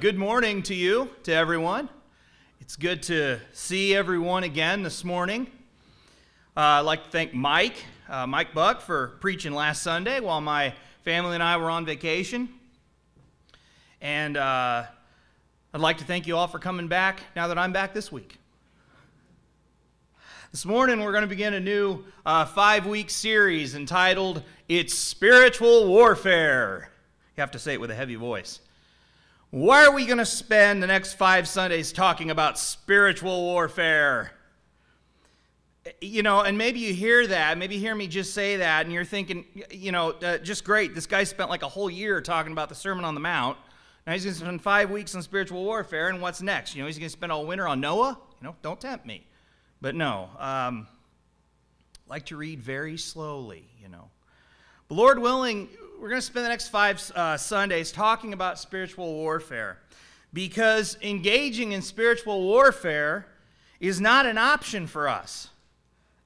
Good morning to you, to everyone. It's good to see everyone again this morning. Uh, I'd like to thank Mike, uh, Mike Buck, for preaching last Sunday while my family and I were on vacation. And uh, I'd like to thank you all for coming back now that I'm back this week. This morning, we're going to begin a new uh, five week series entitled It's Spiritual Warfare. You have to say it with a heavy voice. Why are we going to spend the next five Sundays talking about spiritual warfare? You know, and maybe you hear that, maybe you hear me just say that, and you're thinking, you know, uh, just great. This guy spent like a whole year talking about the Sermon on the Mount. Now he's going to spend five weeks on spiritual warfare, and what's next? You know, he's going to spend all winter on Noah? You know, don't tempt me. But no, um, like to read very slowly, you know. But Lord willing, we're going to spend the next five uh, Sundays talking about spiritual warfare because engaging in spiritual warfare is not an option for us.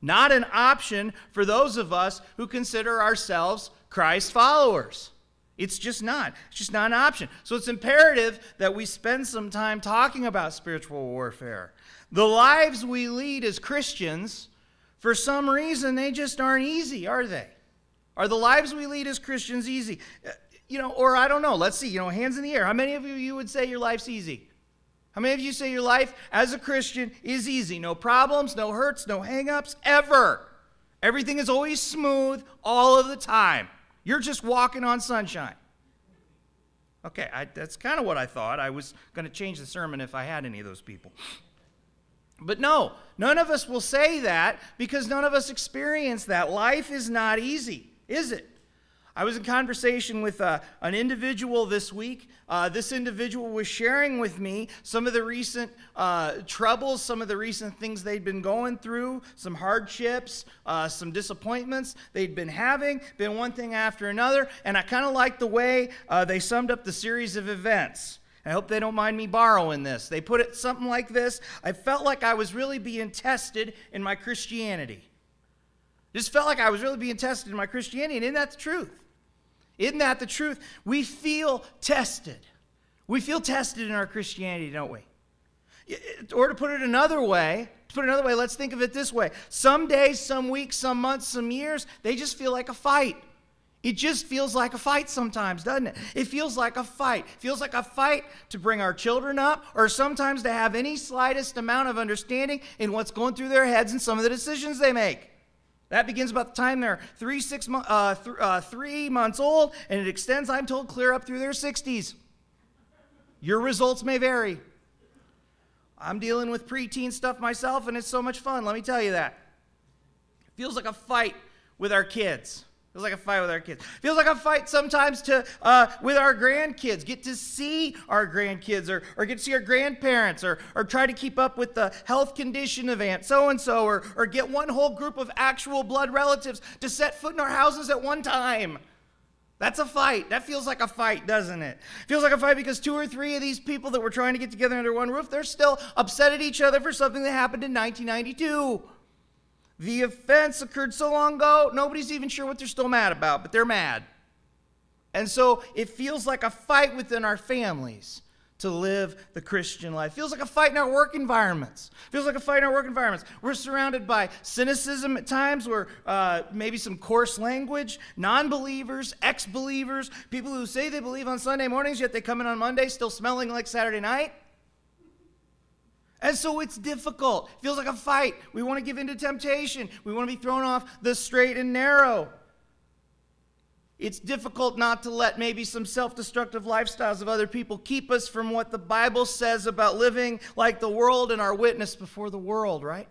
Not an option for those of us who consider ourselves Christ followers. It's just not. It's just not an option. So it's imperative that we spend some time talking about spiritual warfare. The lives we lead as Christians, for some reason, they just aren't easy, are they? Are the lives we lead as Christians easy? Uh, you know, or I don't know. Let's see. You know, hands in the air. How many of you, you would say your life's easy? How many of you say your life as a Christian is easy? No problems, no hurts, no hangups, ever. Everything is always smooth all of the time. You're just walking on sunshine. Okay, I, that's kind of what I thought. I was going to change the sermon if I had any of those people. But no, none of us will say that because none of us experience that. Life is not easy is it? I was in conversation with uh, an individual this week. Uh, this individual was sharing with me some of the recent uh, troubles, some of the recent things they'd been going through, some hardships, uh, some disappointments they'd been having, been one thing after another. And I kind of liked the way uh, they summed up the series of events. I hope they don't mind me borrowing this. They put it something like this I felt like I was really being tested in my Christianity. Just felt like I was really being tested in my Christianity. And isn't that the truth? Isn't that the truth? We feel tested. We feel tested in our Christianity, don't we? Or to put it another way, to put it another way, let's think of it this way. Some days, some weeks, some months, some years, they just feel like a fight. It just feels like a fight sometimes, doesn't it? It feels like a fight. It feels like a fight to bring our children up, or sometimes to have any slightest amount of understanding in what's going through their heads and some of the decisions they make. That begins about the time they're three, six, uh, th- uh, three months old, and it extends, I'm told, clear up through their 60s. Your results may vary. I'm dealing with preteen stuff myself, and it's so much fun, let me tell you that. It feels like a fight with our kids. Feels like a fight with our kids. Feels like a fight sometimes to uh, with our grandkids. Get to see our grandkids, or, or get to see our grandparents, or, or try to keep up with the health condition of Aunt so and so, or or get one whole group of actual blood relatives to set foot in our houses at one time. That's a fight. That feels like a fight, doesn't it? Feels like a fight because two or three of these people that we're trying to get together under one roof, they're still upset at each other for something that happened in 1992. The offense occurred so long ago, nobody's even sure what they're still mad about, but they're mad. And so it feels like a fight within our families to live the Christian life. It feels like a fight in our work environments. It feels like a fight in our work environments. We're surrounded by cynicism at times, where uh, maybe some coarse language, non-believers, ex-believers, people who say they believe on Sunday mornings, yet they come in on Monday still smelling like Saturday night. And so it's difficult. It feels like a fight. We want to give in to temptation. We want to be thrown off the straight and narrow. It's difficult not to let maybe some self destructive lifestyles of other people keep us from what the Bible says about living like the world and our witness before the world, right?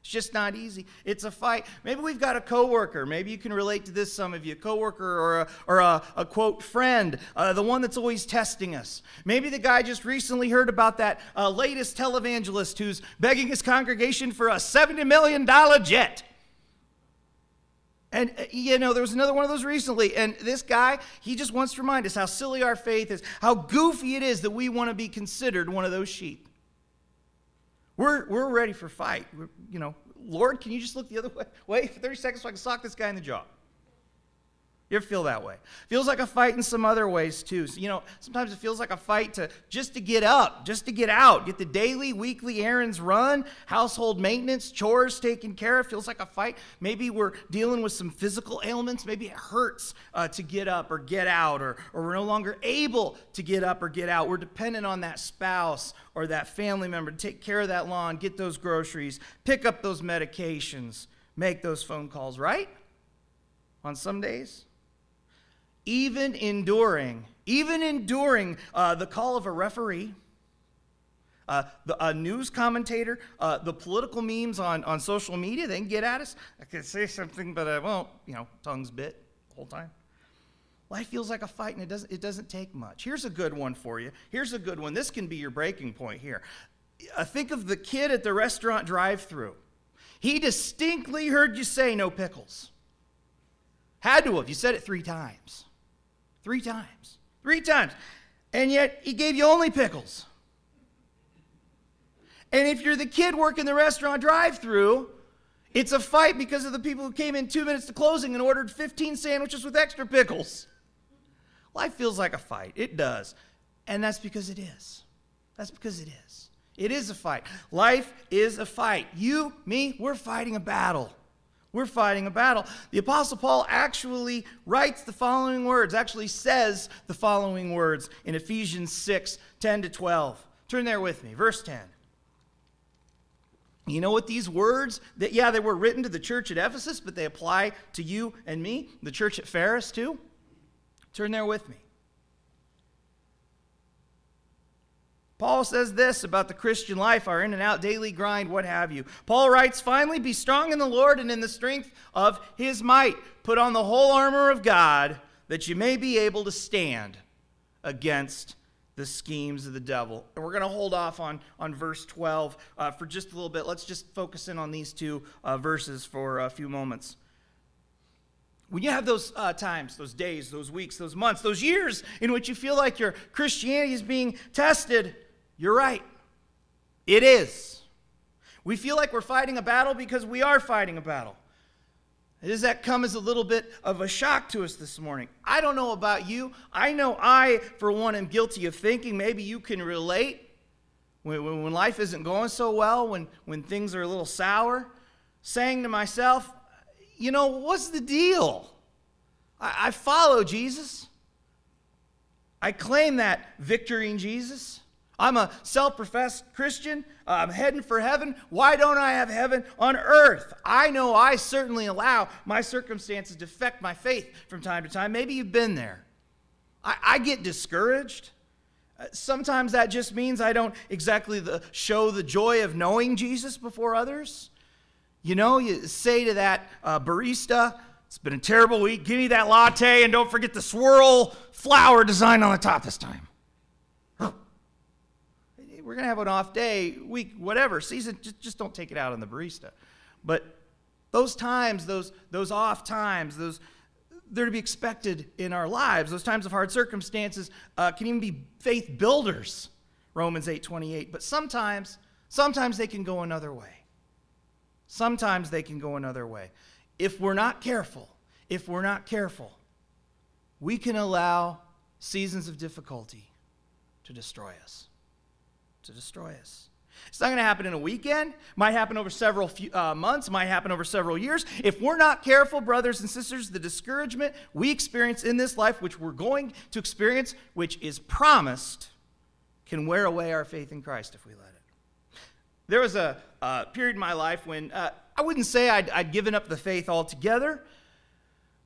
It's just not easy. It's a fight. Maybe we've got a coworker. Maybe you can relate to this, some of you. A coworker or a, or a, a quote friend, uh, the one that's always testing us. Maybe the guy just recently heard about that uh, latest televangelist who's begging his congregation for a $70 million jet. And, uh, you know, there was another one of those recently. And this guy, he just wants to remind us how silly our faith is, how goofy it is that we want to be considered one of those sheep. We're, we're ready for fight. We're, you know, Lord, can you just look the other way, way for 30 seconds so I can sock this guy in the jaw? You ever feel that way? Feels like a fight in some other ways too. So, you know, sometimes it feels like a fight to just to get up, just to get out, get the daily, weekly errands run, household maintenance, chores taken care of. Feels like a fight. Maybe we're dealing with some physical ailments. Maybe it hurts uh, to get up or get out, or, or we're no longer able to get up or get out. We're dependent on that spouse or that family member to take care of that lawn, get those groceries, pick up those medications, make those phone calls, right? On some days even enduring, even enduring uh, the call of a referee, uh, the, a news commentator, uh, the political memes on, on social media, they can get at us. I could say something, but I won't, you know, tongues bit the whole time. Life feels like a fight and it doesn't, it doesn't take much. Here's a good one for you. Here's a good one. This can be your breaking point here. Uh, think of the kid at the restaurant drive through. He distinctly heard you say no pickles. Had to have. You said it three times. Three times. Three times. And yet he gave you only pickles. And if you're the kid working the restaurant drive through, it's a fight because of the people who came in two minutes to closing and ordered 15 sandwiches with extra pickles. Life feels like a fight. It does. And that's because it is. That's because it is. It is a fight. Life is a fight. You, me, we're fighting a battle. We're fighting a battle. The Apostle Paul actually writes the following words, actually says the following words in Ephesians 6 10 to 12. Turn there with me. Verse 10. You know what these words, that yeah, they were written to the church at Ephesus, but they apply to you and me, the church at Ferris too? Turn there with me. Paul says this about the Christian life, our in and out daily grind, what have you. Paul writes, Finally, be strong in the Lord and in the strength of his might. Put on the whole armor of God that you may be able to stand against the schemes of the devil. And we're going to hold off on, on verse 12 uh, for just a little bit. Let's just focus in on these two uh, verses for a few moments. When you have those uh, times, those days, those weeks, those months, those years in which you feel like your Christianity is being tested, you're right. It is. We feel like we're fighting a battle because we are fighting a battle. Does that come as a little bit of a shock to us this morning? I don't know about you. I know I, for one, am guilty of thinking maybe you can relate when, when, life isn't going so well, when, when things are a little sour, saying to myself, you know, what's the deal? I, I follow Jesus. I claim that victory in Jesus. I'm a self professed Christian. I'm heading for heaven. Why don't I have heaven on earth? I know I certainly allow my circumstances to affect my faith from time to time. Maybe you've been there. I, I get discouraged. Uh, sometimes that just means I don't exactly the, show the joy of knowing Jesus before others. You know, you say to that uh, barista, it's been a terrible week. Give me that latte and don't forget the swirl flower design on the top this time we're going to have an off day, week, whatever, season, just, just don't take it out on the barista. But those times, those, those off times, those, they're to be expected in our lives. Those times of hard circumstances uh, can even be faith builders, Romans 8 28. But sometimes, sometimes they can go another way. Sometimes they can go another way. If we're not careful, if we're not careful, we can allow seasons of difficulty to destroy us to destroy us. It's not going to happen in a weekend. Might happen over several few, uh, months. Might happen over several years. If we're not careful, brothers and sisters, the discouragement we experience in this life, which we're going to experience, which is promised, can wear away our faith in Christ if we let it. There was a uh, period in my life when uh, I wouldn't say I'd, I'd given up the faith altogether,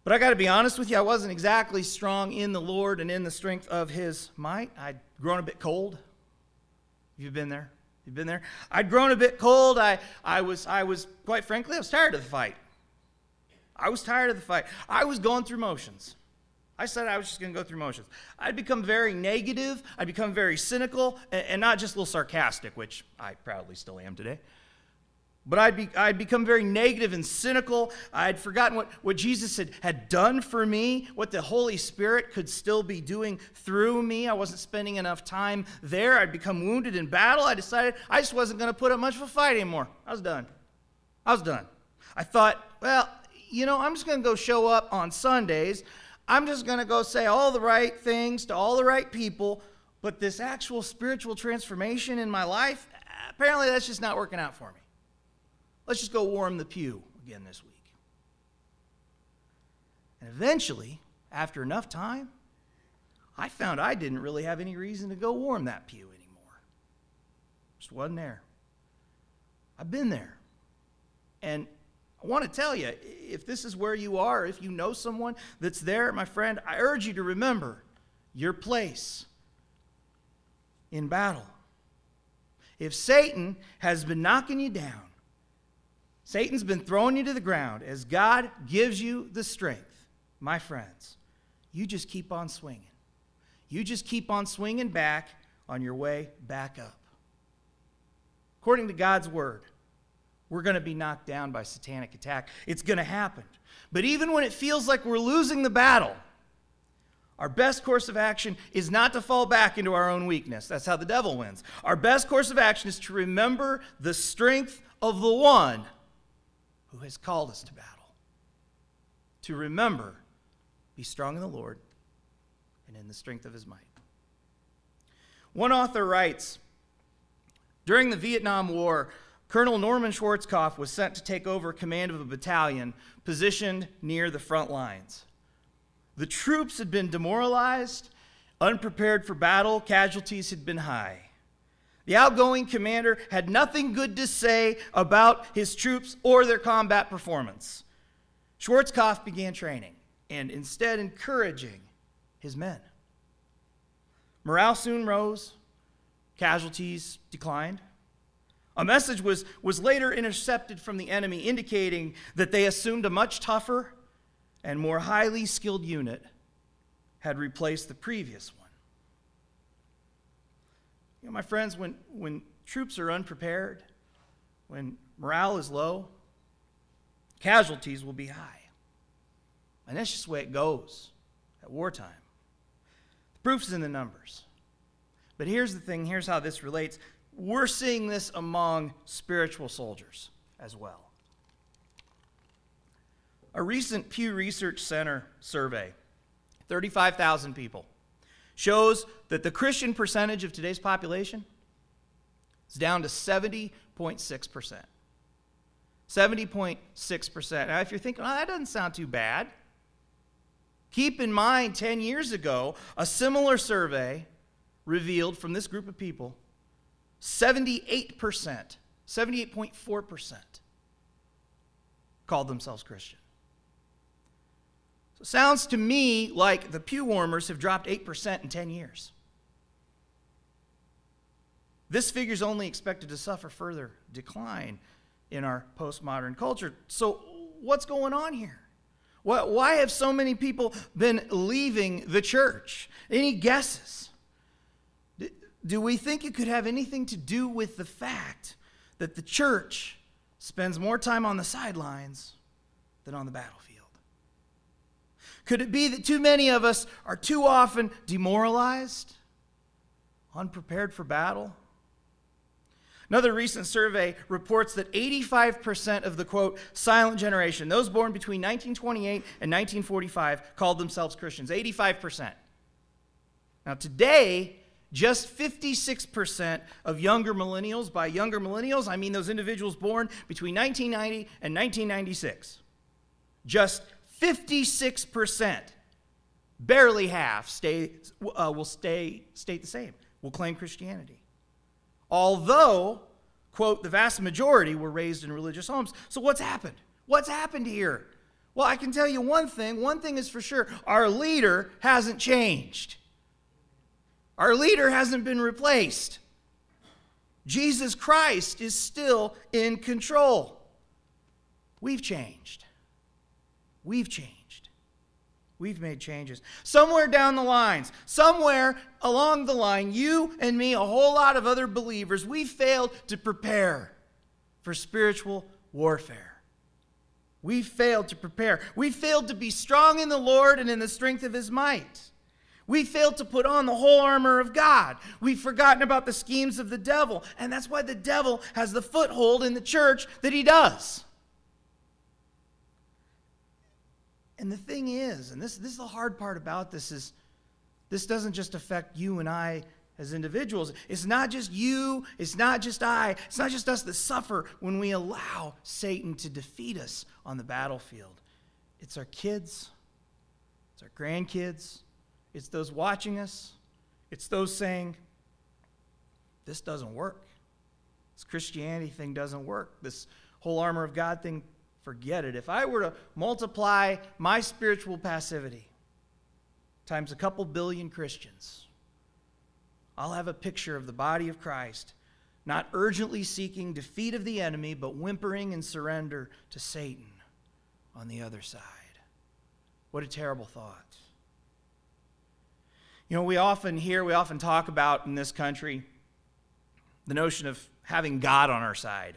but I got to be honest with you, I wasn't exactly strong in the Lord and in the strength of His might. I'd grown a bit cold. You've been there? You've been there? I'd grown a bit cold. I, I, was, I was, quite frankly, I was tired of the fight. I was tired of the fight. I was going through motions. I said I was just going to go through motions. I'd become very negative. I'd become very cynical and, and not just a little sarcastic, which I proudly still am today. But I'd, be, I'd become very negative and cynical. I'd forgotten what, what Jesus had, had done for me, what the Holy Spirit could still be doing through me. I wasn't spending enough time there. I'd become wounded in battle. I decided I just wasn't going to put up much of a fight anymore. I was done. I was done. I thought, well, you know, I'm just going to go show up on Sundays. I'm just going to go say all the right things to all the right people, but this actual spiritual transformation in my life, apparently that's just not working out for me. Let's just go warm the pew again this week. And eventually, after enough time, I found I didn't really have any reason to go warm that pew anymore. Just wasn't there. I've been there. And I want to tell you if this is where you are, if you know someone that's there, my friend, I urge you to remember your place in battle. If Satan has been knocking you down, Satan's been throwing you to the ground as God gives you the strength, my friends, you just keep on swinging. You just keep on swinging back on your way back up. According to God's word, we're going to be knocked down by satanic attack. It's going to happen. But even when it feels like we're losing the battle, our best course of action is not to fall back into our own weakness. That's how the devil wins. Our best course of action is to remember the strength of the one who has called us to battle. To remember, be strong in the Lord and in the strength of his might. One author writes During the Vietnam War, Colonel Norman Schwarzkopf was sent to take over command of a battalion positioned near the front lines. The troops had been demoralized, unprepared for battle, casualties had been high. The outgoing commander had nothing good to say about his troops or their combat performance. Schwarzkopf began training and instead encouraging his men. Morale soon rose, casualties declined. A message was, was later intercepted from the enemy indicating that they assumed a much tougher and more highly skilled unit had replaced the previous one. You know, my friends, when, when troops are unprepared, when morale is low, casualties will be high. And that's just the way it goes at wartime. The proof is in the numbers. But here's the thing here's how this relates we're seeing this among spiritual soldiers as well. A recent Pew Research Center survey, 35,000 people, shows that the Christian percentage of today's population is down to 70.6%. 70.6%. Now, if you're thinking, oh, that doesn't sound too bad, keep in mind 10 years ago, a similar survey revealed from this group of people 78%, 78.4% called themselves Christian. So it sounds to me like the pew warmers have dropped 8% in 10 years. This figure is only expected to suffer further decline in our postmodern culture. So, what's going on here? Why have so many people been leaving the church? Any guesses? Do we think it could have anything to do with the fact that the church spends more time on the sidelines than on the battlefield? Could it be that too many of us are too often demoralized, unprepared for battle? Another recent survey reports that 85% of the quote, silent generation, those born between 1928 and 1945, called themselves Christians. 85%. Now, today, just 56% of younger millennials, by younger millennials, I mean those individuals born between 1990 and 1996, just 56%, barely half, stay, uh, will stay, state the same, will claim Christianity. Although, quote, the vast majority were raised in religious homes. So what's happened? What's happened here? Well, I can tell you one thing. One thing is for sure our leader hasn't changed. Our leader hasn't been replaced. Jesus Christ is still in control. We've changed. We've changed. We've made changes. Somewhere down the lines, somewhere along the line, you and me, a whole lot of other believers, we failed to prepare for spiritual warfare. We failed to prepare. We failed to be strong in the Lord and in the strength of his might. We failed to put on the whole armor of God. We've forgotten about the schemes of the devil. And that's why the devil has the foothold in the church that he does. And the thing is, and this, this is the hard part about this, is this doesn't just affect you and I as individuals. It's not just you, it's not just I, it's not just us that suffer when we allow Satan to defeat us on the battlefield. It's our kids, it's our grandkids, it's those watching us, it's those saying, This doesn't work. This Christianity thing doesn't work. This whole armor of God thing, forget it. If I were to multiply my spiritual passivity times a couple billion Christians, I'll have a picture of the body of Christ, not urgently seeking defeat of the enemy, but whimpering in surrender to Satan on the other side. What a terrible thought. You know, we often hear, we often talk about in this country the notion of having God on our side.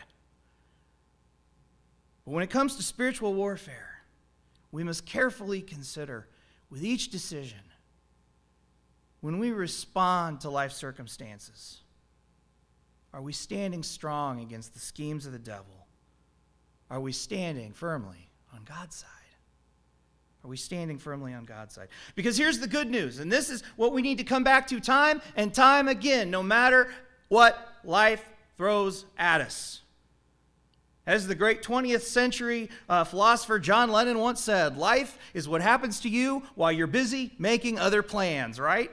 But when it comes to spiritual warfare, we must carefully consider with each decision when we respond to life circumstances, are we standing strong against the schemes of the devil? Are we standing firmly on God's side? Are we standing firmly on God's side? Because here's the good news, and this is what we need to come back to time and time again, no matter what life throws at us. As the great 20th century uh, philosopher John Lennon once said, life is what happens to you while you're busy making other plans, right?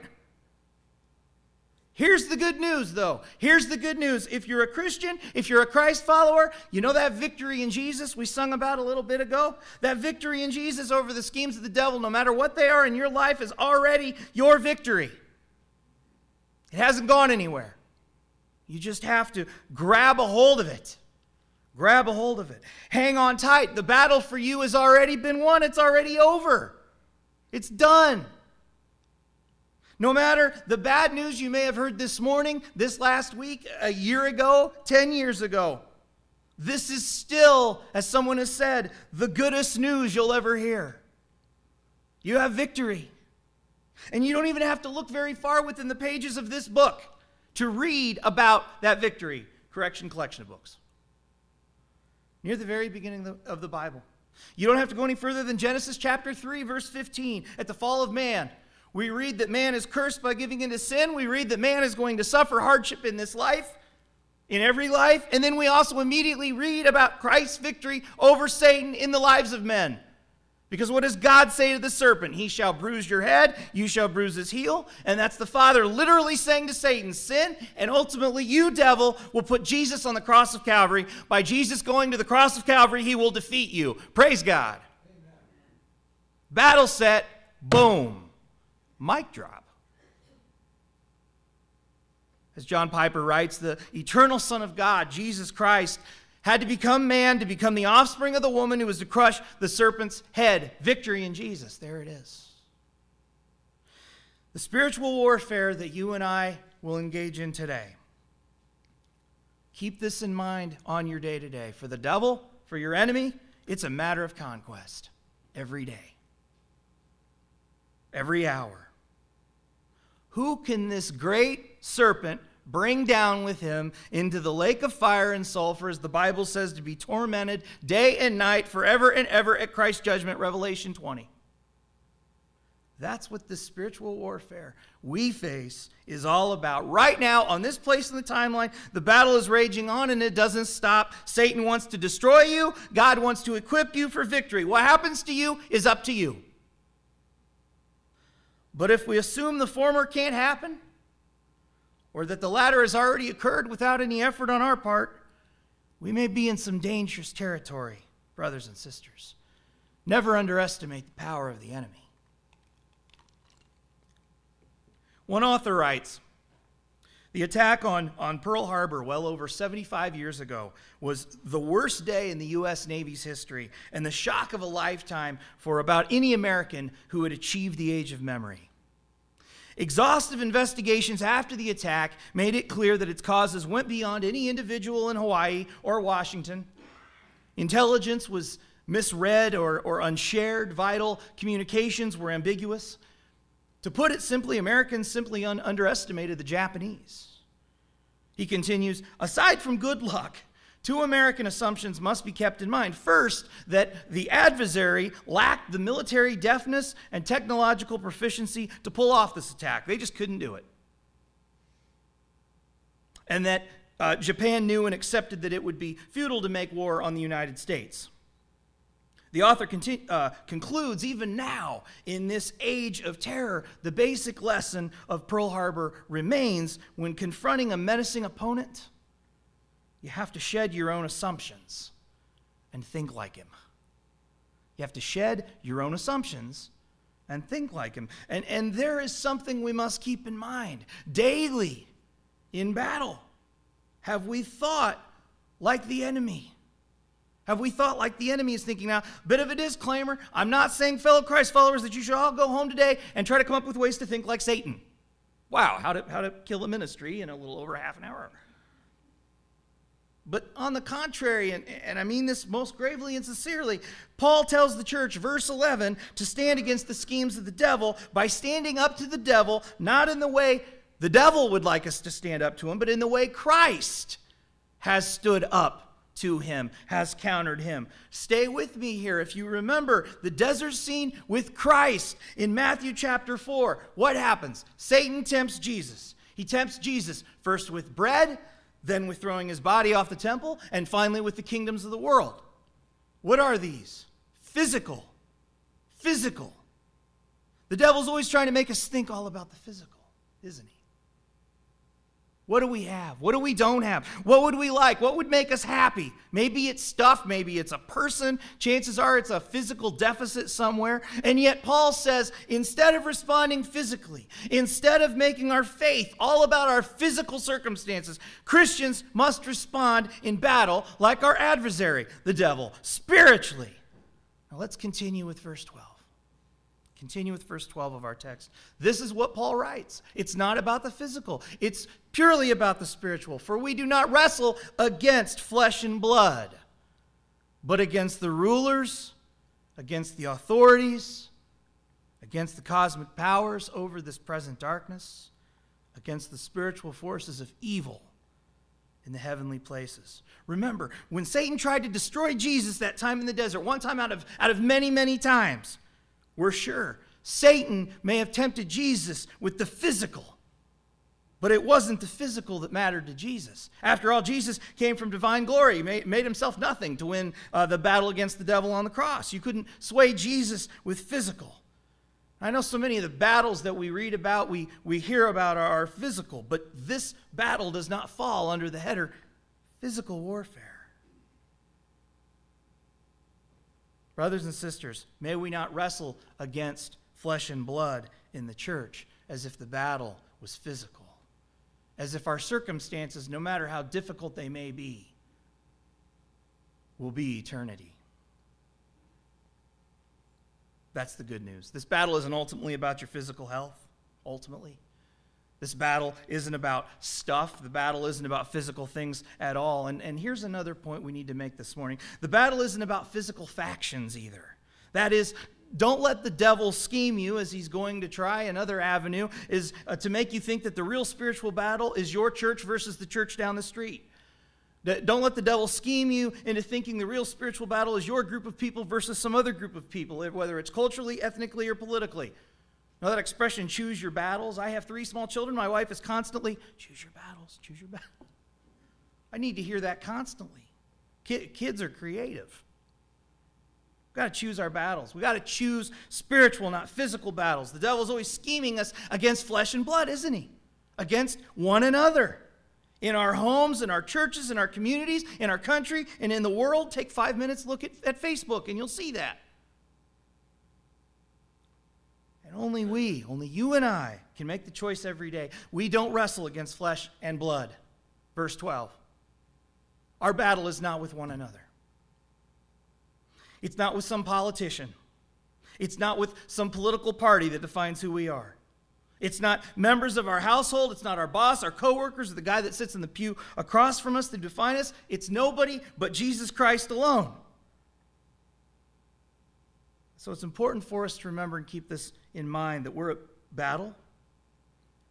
Here's the good news, though. Here's the good news. If you're a Christian, if you're a Christ follower, you know that victory in Jesus we sung about a little bit ago? That victory in Jesus over the schemes of the devil, no matter what they are in your life, is already your victory. It hasn't gone anywhere. You just have to grab a hold of it. Grab a hold of it. Hang on tight. The battle for you has already been won, it's already over. It's done. No matter the bad news you may have heard this morning, this last week, a year ago, 10 years ago, this is still, as someone has said, the goodest news you'll ever hear. You have victory. And you don't even have to look very far within the pages of this book to read about that victory. Correction collection of books. Near the very beginning of the Bible. You don't have to go any further than Genesis chapter 3, verse 15. At the fall of man, we read that man is cursed by giving into sin. We read that man is going to suffer hardship in this life, in every life. And then we also immediately read about Christ's victory over Satan in the lives of men. Because what does God say to the serpent? He shall bruise your head, you shall bruise his heel. And that's the Father literally saying to Satan, Sin, and ultimately you, devil, will put Jesus on the cross of Calvary. By Jesus going to the cross of Calvary, he will defeat you. Praise God. Amen. Battle set, boom. Mic drop. As John Piper writes, the eternal Son of God, Jesus Christ, had to become man to become the offspring of the woman who was to crush the serpent's head. Victory in Jesus. There it is. The spiritual warfare that you and I will engage in today. Keep this in mind on your day to day. For the devil, for your enemy, it's a matter of conquest every day, every hour. Who can this great serpent bring down with him into the lake of fire and sulfur, as the Bible says, to be tormented day and night forever and ever at Christ's judgment? Revelation 20. That's what the spiritual warfare we face is all about. Right now, on this place in the timeline, the battle is raging on and it doesn't stop. Satan wants to destroy you, God wants to equip you for victory. What happens to you is up to you. But if we assume the former can't happen, or that the latter has already occurred without any effort on our part, we may be in some dangerous territory, brothers and sisters. Never underestimate the power of the enemy. One author writes The attack on, on Pearl Harbor, well over 75 years ago, was the worst day in the U.S. Navy's history and the shock of a lifetime for about any American who had achieved the age of memory. Exhaustive investigations after the attack made it clear that its causes went beyond any individual in Hawaii or Washington. Intelligence was misread or, or unshared, vital communications were ambiguous. To put it simply, Americans simply un- underestimated the Japanese. He continues aside from good luck, two American assumptions must be kept in mind. First, that the adversary lacked the military deftness and technological proficiency to pull off this attack, they just couldn't do it. And that uh, Japan knew and accepted that it would be futile to make war on the United States. The author uh, concludes even now, in this age of terror, the basic lesson of Pearl Harbor remains when confronting a menacing opponent, you have to shed your own assumptions and think like him. You have to shed your own assumptions and think like him. And, and there is something we must keep in mind daily in battle. Have we thought like the enemy? Have we thought like the enemy is thinking now? Bit of a disclaimer I'm not saying, fellow Christ followers, that you should all go home today and try to come up with ways to think like Satan. Wow, how to, how to kill a ministry in a little over half an hour. But on the contrary, and, and I mean this most gravely and sincerely, Paul tells the church, verse 11, to stand against the schemes of the devil by standing up to the devil, not in the way the devil would like us to stand up to him, but in the way Christ has stood up to him, has countered him. Stay with me here. If you remember the desert scene with Christ in Matthew chapter 4, what happens? Satan tempts Jesus. He tempts Jesus first with bread, then with throwing his body off the temple, and finally with the kingdoms of the world. What are these? Physical. Physical. The devil's always trying to make us think all about the physical, isn't he? What do we have? What do we don't have? What would we like? What would make us happy? Maybe it's stuff, maybe it's a person. Chances are it's a physical deficit somewhere. And yet, Paul says instead of responding physically, instead of making our faith all about our physical circumstances, Christians must respond in battle like our adversary, the devil, spiritually. Now, let's continue with verse 12. Continue with verse 12 of our text. This is what Paul writes. It's not about the physical, it's purely about the spiritual. For we do not wrestle against flesh and blood, but against the rulers, against the authorities, against the cosmic powers over this present darkness, against the spiritual forces of evil in the heavenly places. Remember, when Satan tried to destroy Jesus that time in the desert, one time out of, out of many, many times, we're sure. Satan may have tempted Jesus with the physical, but it wasn't the physical that mattered to Jesus. After all, Jesus came from divine glory, made, made himself nothing to win uh, the battle against the devil on the cross. You couldn't sway Jesus with physical. I know so many of the battles that we read about, we, we hear about are, are physical, but this battle does not fall under the header physical warfare. Brothers and sisters, may we not wrestle against flesh and blood in the church as if the battle was physical, as if our circumstances, no matter how difficult they may be, will be eternity. That's the good news. This battle isn't ultimately about your physical health, ultimately. This battle isn't about stuff. The battle isn't about physical things at all. And, and here's another point we need to make this morning the battle isn't about physical factions either. That is, don't let the devil scheme you as he's going to try. Another avenue is uh, to make you think that the real spiritual battle is your church versus the church down the street. Don't let the devil scheme you into thinking the real spiritual battle is your group of people versus some other group of people, whether it's culturally, ethnically, or politically. Know that expression, choose your battles? I have three small children. My wife is constantly, choose your battles, choose your battles. I need to hear that constantly. Kids are creative. We've got to choose our battles. We've got to choose spiritual, not physical battles. The devil's always scheming us against flesh and blood, isn't he? Against one another. In our homes, in our churches, in our communities, in our country, and in the world. Take five minutes, look at, at Facebook, and you'll see that. And only we, only you and I, can make the choice every day. We don't wrestle against flesh and blood. Verse 12. Our battle is not with one another, it's not with some politician, it's not with some political party that defines who we are. It's not members of our household. It's not our boss, our coworkers, or the guy that sits in the pew across from us that define us. It's nobody but Jesus Christ alone. So it's important for us to remember and keep this in mind that we're at battle.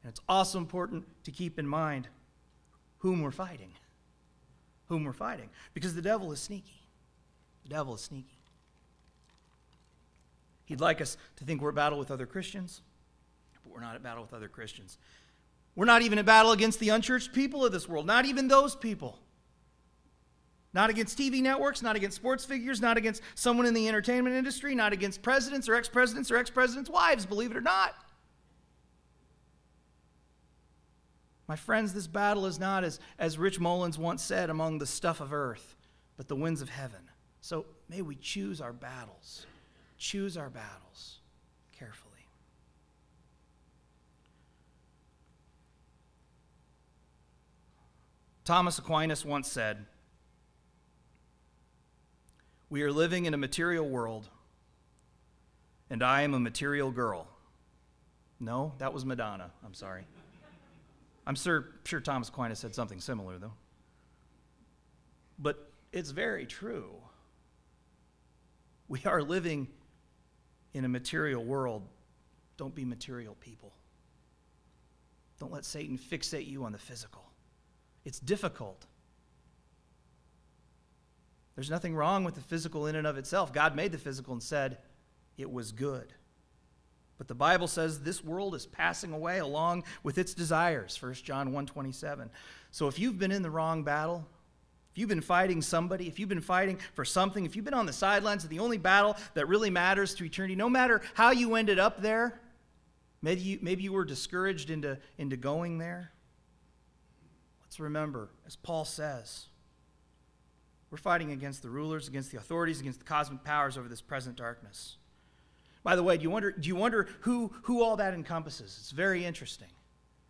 And it's also important to keep in mind whom we're fighting. whom we're fighting because the devil is sneaky. The devil is sneaky. He'd like us to think we're at battle with other Christians, but we're not at battle with other Christians. We're not even at battle against the unchurched people of this world, not even those people. Not against TV networks, not against sports figures, not against someone in the entertainment industry, not against presidents or ex presidents or ex presidents' wives, believe it or not. My friends, this battle is not, as, as Rich Mullins once said, among the stuff of earth, but the winds of heaven. So may we choose our battles. Choose our battles carefully. Thomas Aquinas once said, We are living in a material world, and I am a material girl. No, that was Madonna. I'm sorry. I'm sure, sure Thomas Aquinas said something similar, though. But it's very true. We are living in a material world. Don't be material people. Don't let Satan fixate you on the physical. It's difficult. There's nothing wrong with the physical in and of itself. God made the physical and said it was good. But the Bible says this world is passing away along with its desires, 1 John 1:27. So if you've been in the wrong battle, if you've been fighting somebody, if you've been fighting for something, if you've been on the sidelines of the only battle that really matters to eternity, no matter how you ended up there, maybe you, maybe you were discouraged into, into going there. Let's remember, as Paul says, we're fighting against the rulers, against the authorities, against the cosmic powers over this present darkness. By the way, do you wonder, do you wonder who, who all that encompasses? It's very interesting.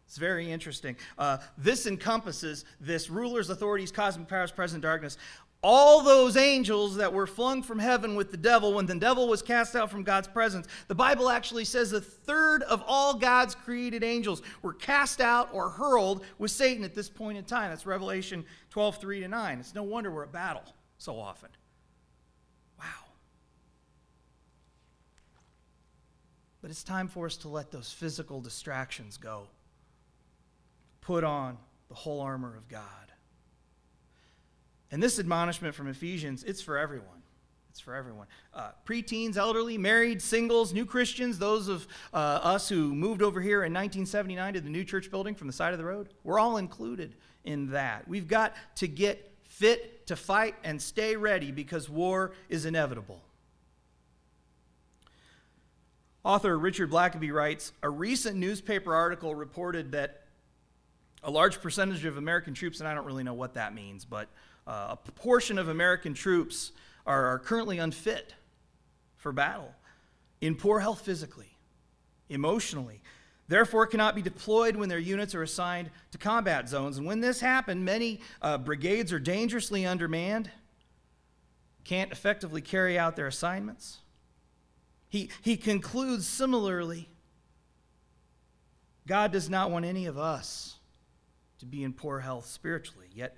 It's very interesting. Uh, this encompasses this rulers, authorities, cosmic powers, present darkness. All those angels that were flung from heaven with the devil when the devil was cast out from God's presence, the Bible actually says a third of all God's created angels were cast out or hurled with Satan at this point in time. That's Revelation 12, 3 to 9. It's no wonder we're at battle so often. Wow. But it's time for us to let those physical distractions go. Put on the whole armor of God. And this admonishment from Ephesians, it's for everyone. It's for everyone. Uh, preteens, elderly, married, singles, new Christians, those of uh, us who moved over here in 1979 to the new church building from the side of the road, we're all included in that. We've got to get fit to fight and stay ready because war is inevitable. Author Richard Blackaby writes A recent newspaper article reported that a large percentage of American troops, and I don't really know what that means, but uh, a portion of American troops are, are currently unfit for battle, in poor health physically, emotionally, therefore cannot be deployed when their units are assigned to combat zones. And when this happened, many uh, brigades are dangerously undermanned, can't effectively carry out their assignments. He, he concludes similarly God does not want any of us to be in poor health spiritually, yet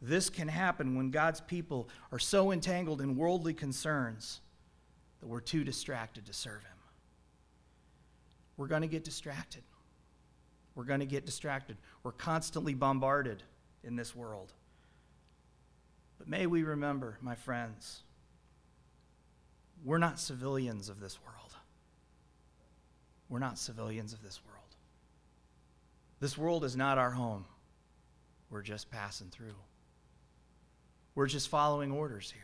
this can happen when God's people are so entangled in worldly concerns that we're too distracted to serve Him. We're going to get distracted. We're going to get distracted. We're constantly bombarded in this world. But may we remember, my friends, we're not civilians of this world. We're not civilians of this world. This world is not our home. We're just passing through. We're just following orders here.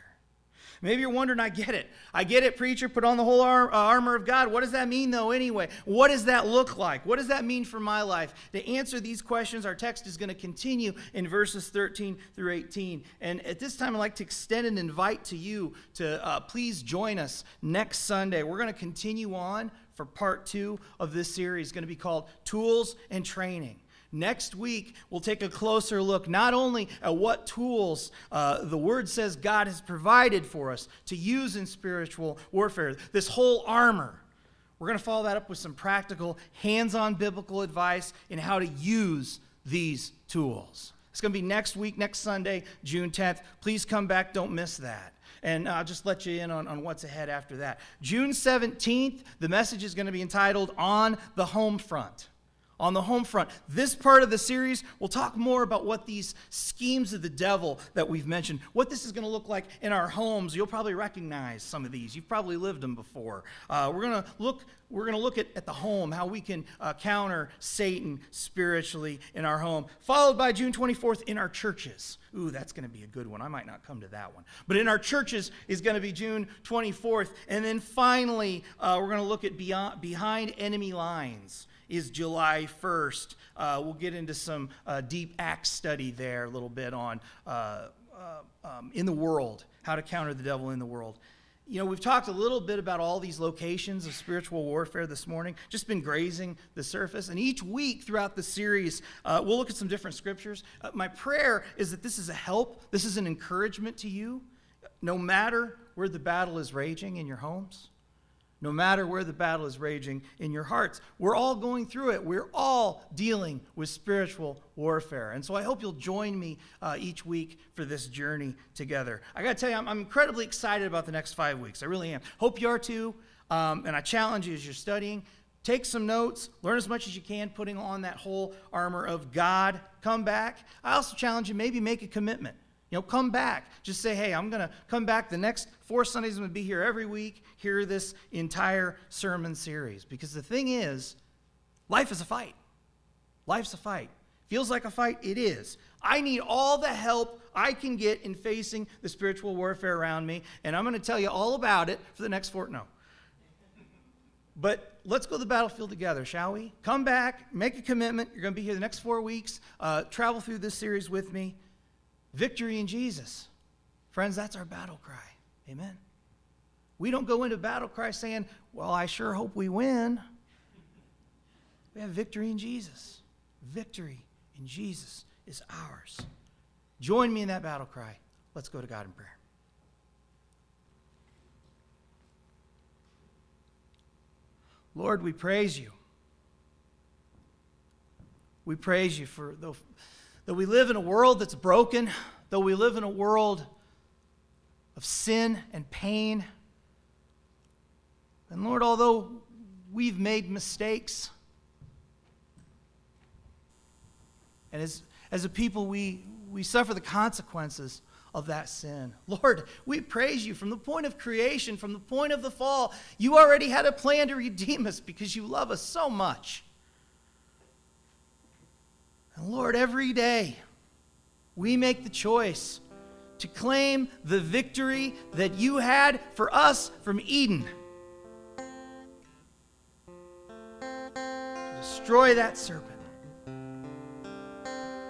Maybe you're wondering, I get it. I get it, preacher. Put on the whole uh, armor of God. What does that mean, though, anyway? What does that look like? What does that mean for my life? To answer these questions, our text is going to continue in verses 13 through 18. And at this time, I'd like to extend an invite to you to uh, please join us next Sunday. We're going to continue on for part two of this series, it's going to be called Tools and Training. Next week, we'll take a closer look not only at what tools uh, the Word says God has provided for us to use in spiritual warfare, this whole armor. We're going to follow that up with some practical, hands on biblical advice in how to use these tools. It's going to be next week, next Sunday, June 10th. Please come back, don't miss that. And I'll just let you in on, on what's ahead after that. June 17th, the message is going to be entitled On the Home Front on the home front. This part of the series, we'll talk more about what these schemes of the devil that we've mentioned, what this is going to look like in our homes. You'll probably recognize some of these. You've probably lived them before. Uh, we're going to look. We're going to look at, at the home, how we can uh, counter Satan spiritually in our home, followed by June 24th in our churches. Ooh, that's going to be a good one. I might not come to that one. But in our churches is going to be June 24th. And then finally, uh, we're going to look at beyond, behind enemy lines is July 1st. Uh, we'll get into some uh, deep Acts study there a little bit on uh, uh, um, in the world, how to counter the devil in the world. You know, we've talked a little bit about all these locations of spiritual warfare this morning, just been grazing the surface. And each week throughout the series, uh, we'll look at some different scriptures. My prayer is that this is a help, this is an encouragement to you, no matter where the battle is raging in your homes no matter where the battle is raging in your hearts. We're all going through it. We're all dealing with spiritual warfare. And so I hope you'll join me uh, each week for this journey together. I got to tell you, I'm, I'm, incredibly excited about the next five weeks. I really am. Hope you are too. Um, and I challenge you as you're studying. Take some notes, learn as much as you can, putting on that whole armor of God. Come back. I also challenge you, maybe make a commitment. You know, come back. Just say, hey, I'm going to come back the next four Sundays. I'm going to be here every week, hear this entire sermon series. Because the thing is, life is a fight. Life's a fight. Feels like a fight? It is. I need all the help I can get in facing the spiritual warfare around me. And I'm going to tell you all about it for the next four. No. But let's go to the battlefield together, shall we? Come back, make a commitment. You're going to be here the next four weeks. Uh, travel through this series with me. Victory in Jesus. Friends, that's our battle cry. Amen. We don't go into battle cry saying, Well, I sure hope we win. We have victory in Jesus. Victory in Jesus is ours. Join me in that battle cry. Let's go to God in prayer. Lord, we praise you. We praise you for the Though we live in a world that's broken, though we live in a world of sin and pain, and Lord, although we've made mistakes, and as, as a people, we, we suffer the consequences of that sin. Lord, we praise you from the point of creation, from the point of the fall. You already had a plan to redeem us because you love us so much. And Lord, every day we make the choice to claim the victory that you had for us from Eden. Destroy that serpent.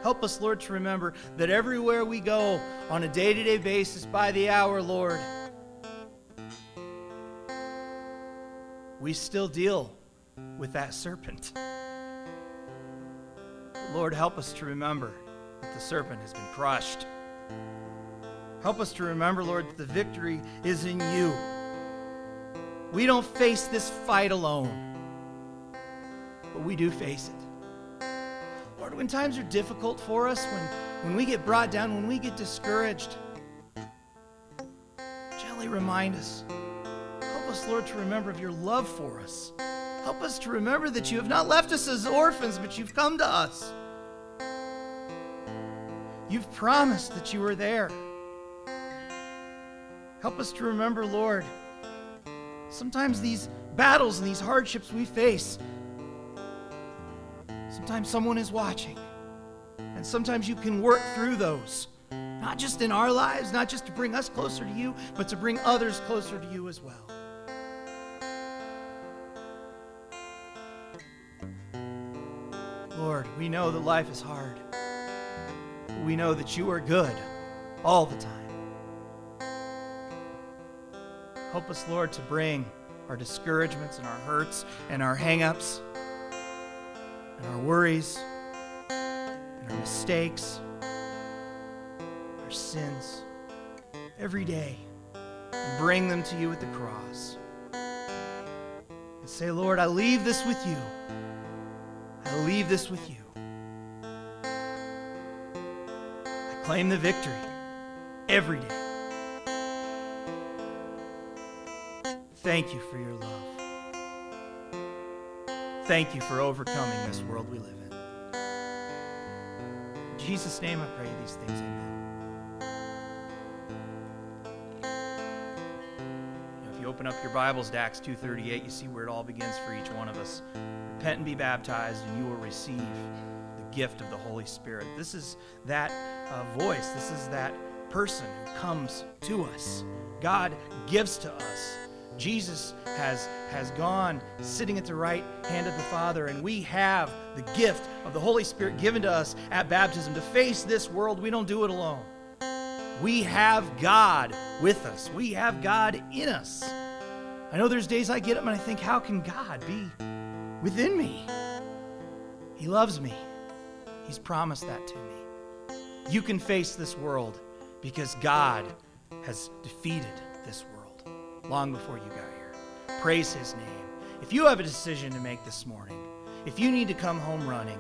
Help us, Lord, to remember that everywhere we go on a day to day basis, by the hour, Lord, we still deal with that serpent. Lord, help us to remember that the serpent has been crushed. Help us to remember, Lord, that the victory is in you. We don't face this fight alone, but we do face it. Lord, when times are difficult for us, when, when we get brought down, when we get discouraged, gently remind us. Help us, Lord, to remember of your love for us. Help us to remember that you have not left us as orphans, but you've come to us. You've promised that you were there. Help us to remember, Lord, sometimes these battles and these hardships we face, sometimes someone is watching. And sometimes you can work through those, not just in our lives, not just to bring us closer to you, but to bring others closer to you as well. Lord, we know that life is hard we know that you are good all the time. Help us, Lord, to bring our discouragements and our hurts and our hangups and our worries and our mistakes, our sins every day and bring them to you at the cross. And say, Lord, I leave this with you. I leave this with you. Claim the victory every day. Thank you for your love. thank you for overcoming this world we live in. In Jesus' name I pray these things. Amen. If you open up your Bibles to Acts 2.38, you see where it all begins for each one of us. Repent and be baptized, and you will receive gift of the Holy Spirit. This is that uh, voice. This is that person who comes to us. God gives to us. Jesus has, has gone sitting at the right hand of the Father, and we have the gift of the Holy Spirit given to us at baptism to face this world. We don't do it alone. We have God with us, we have God in us. I know there's days I get up and I think, how can God be within me? He loves me, He's promised that to me. You can face this world because God has defeated this world long before you got here. Praise His name. If you have a decision to make this morning, if you need to come home running,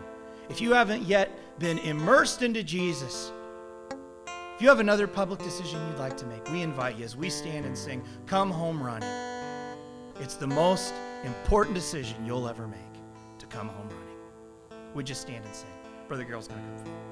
if you haven't yet been immersed into Jesus, if you have another public decision you'd like to make, we invite you as we stand and sing, Come Home Running. It's the most important decision you'll ever make to come home running. Would you stand and sing? Brother Girl's going to come.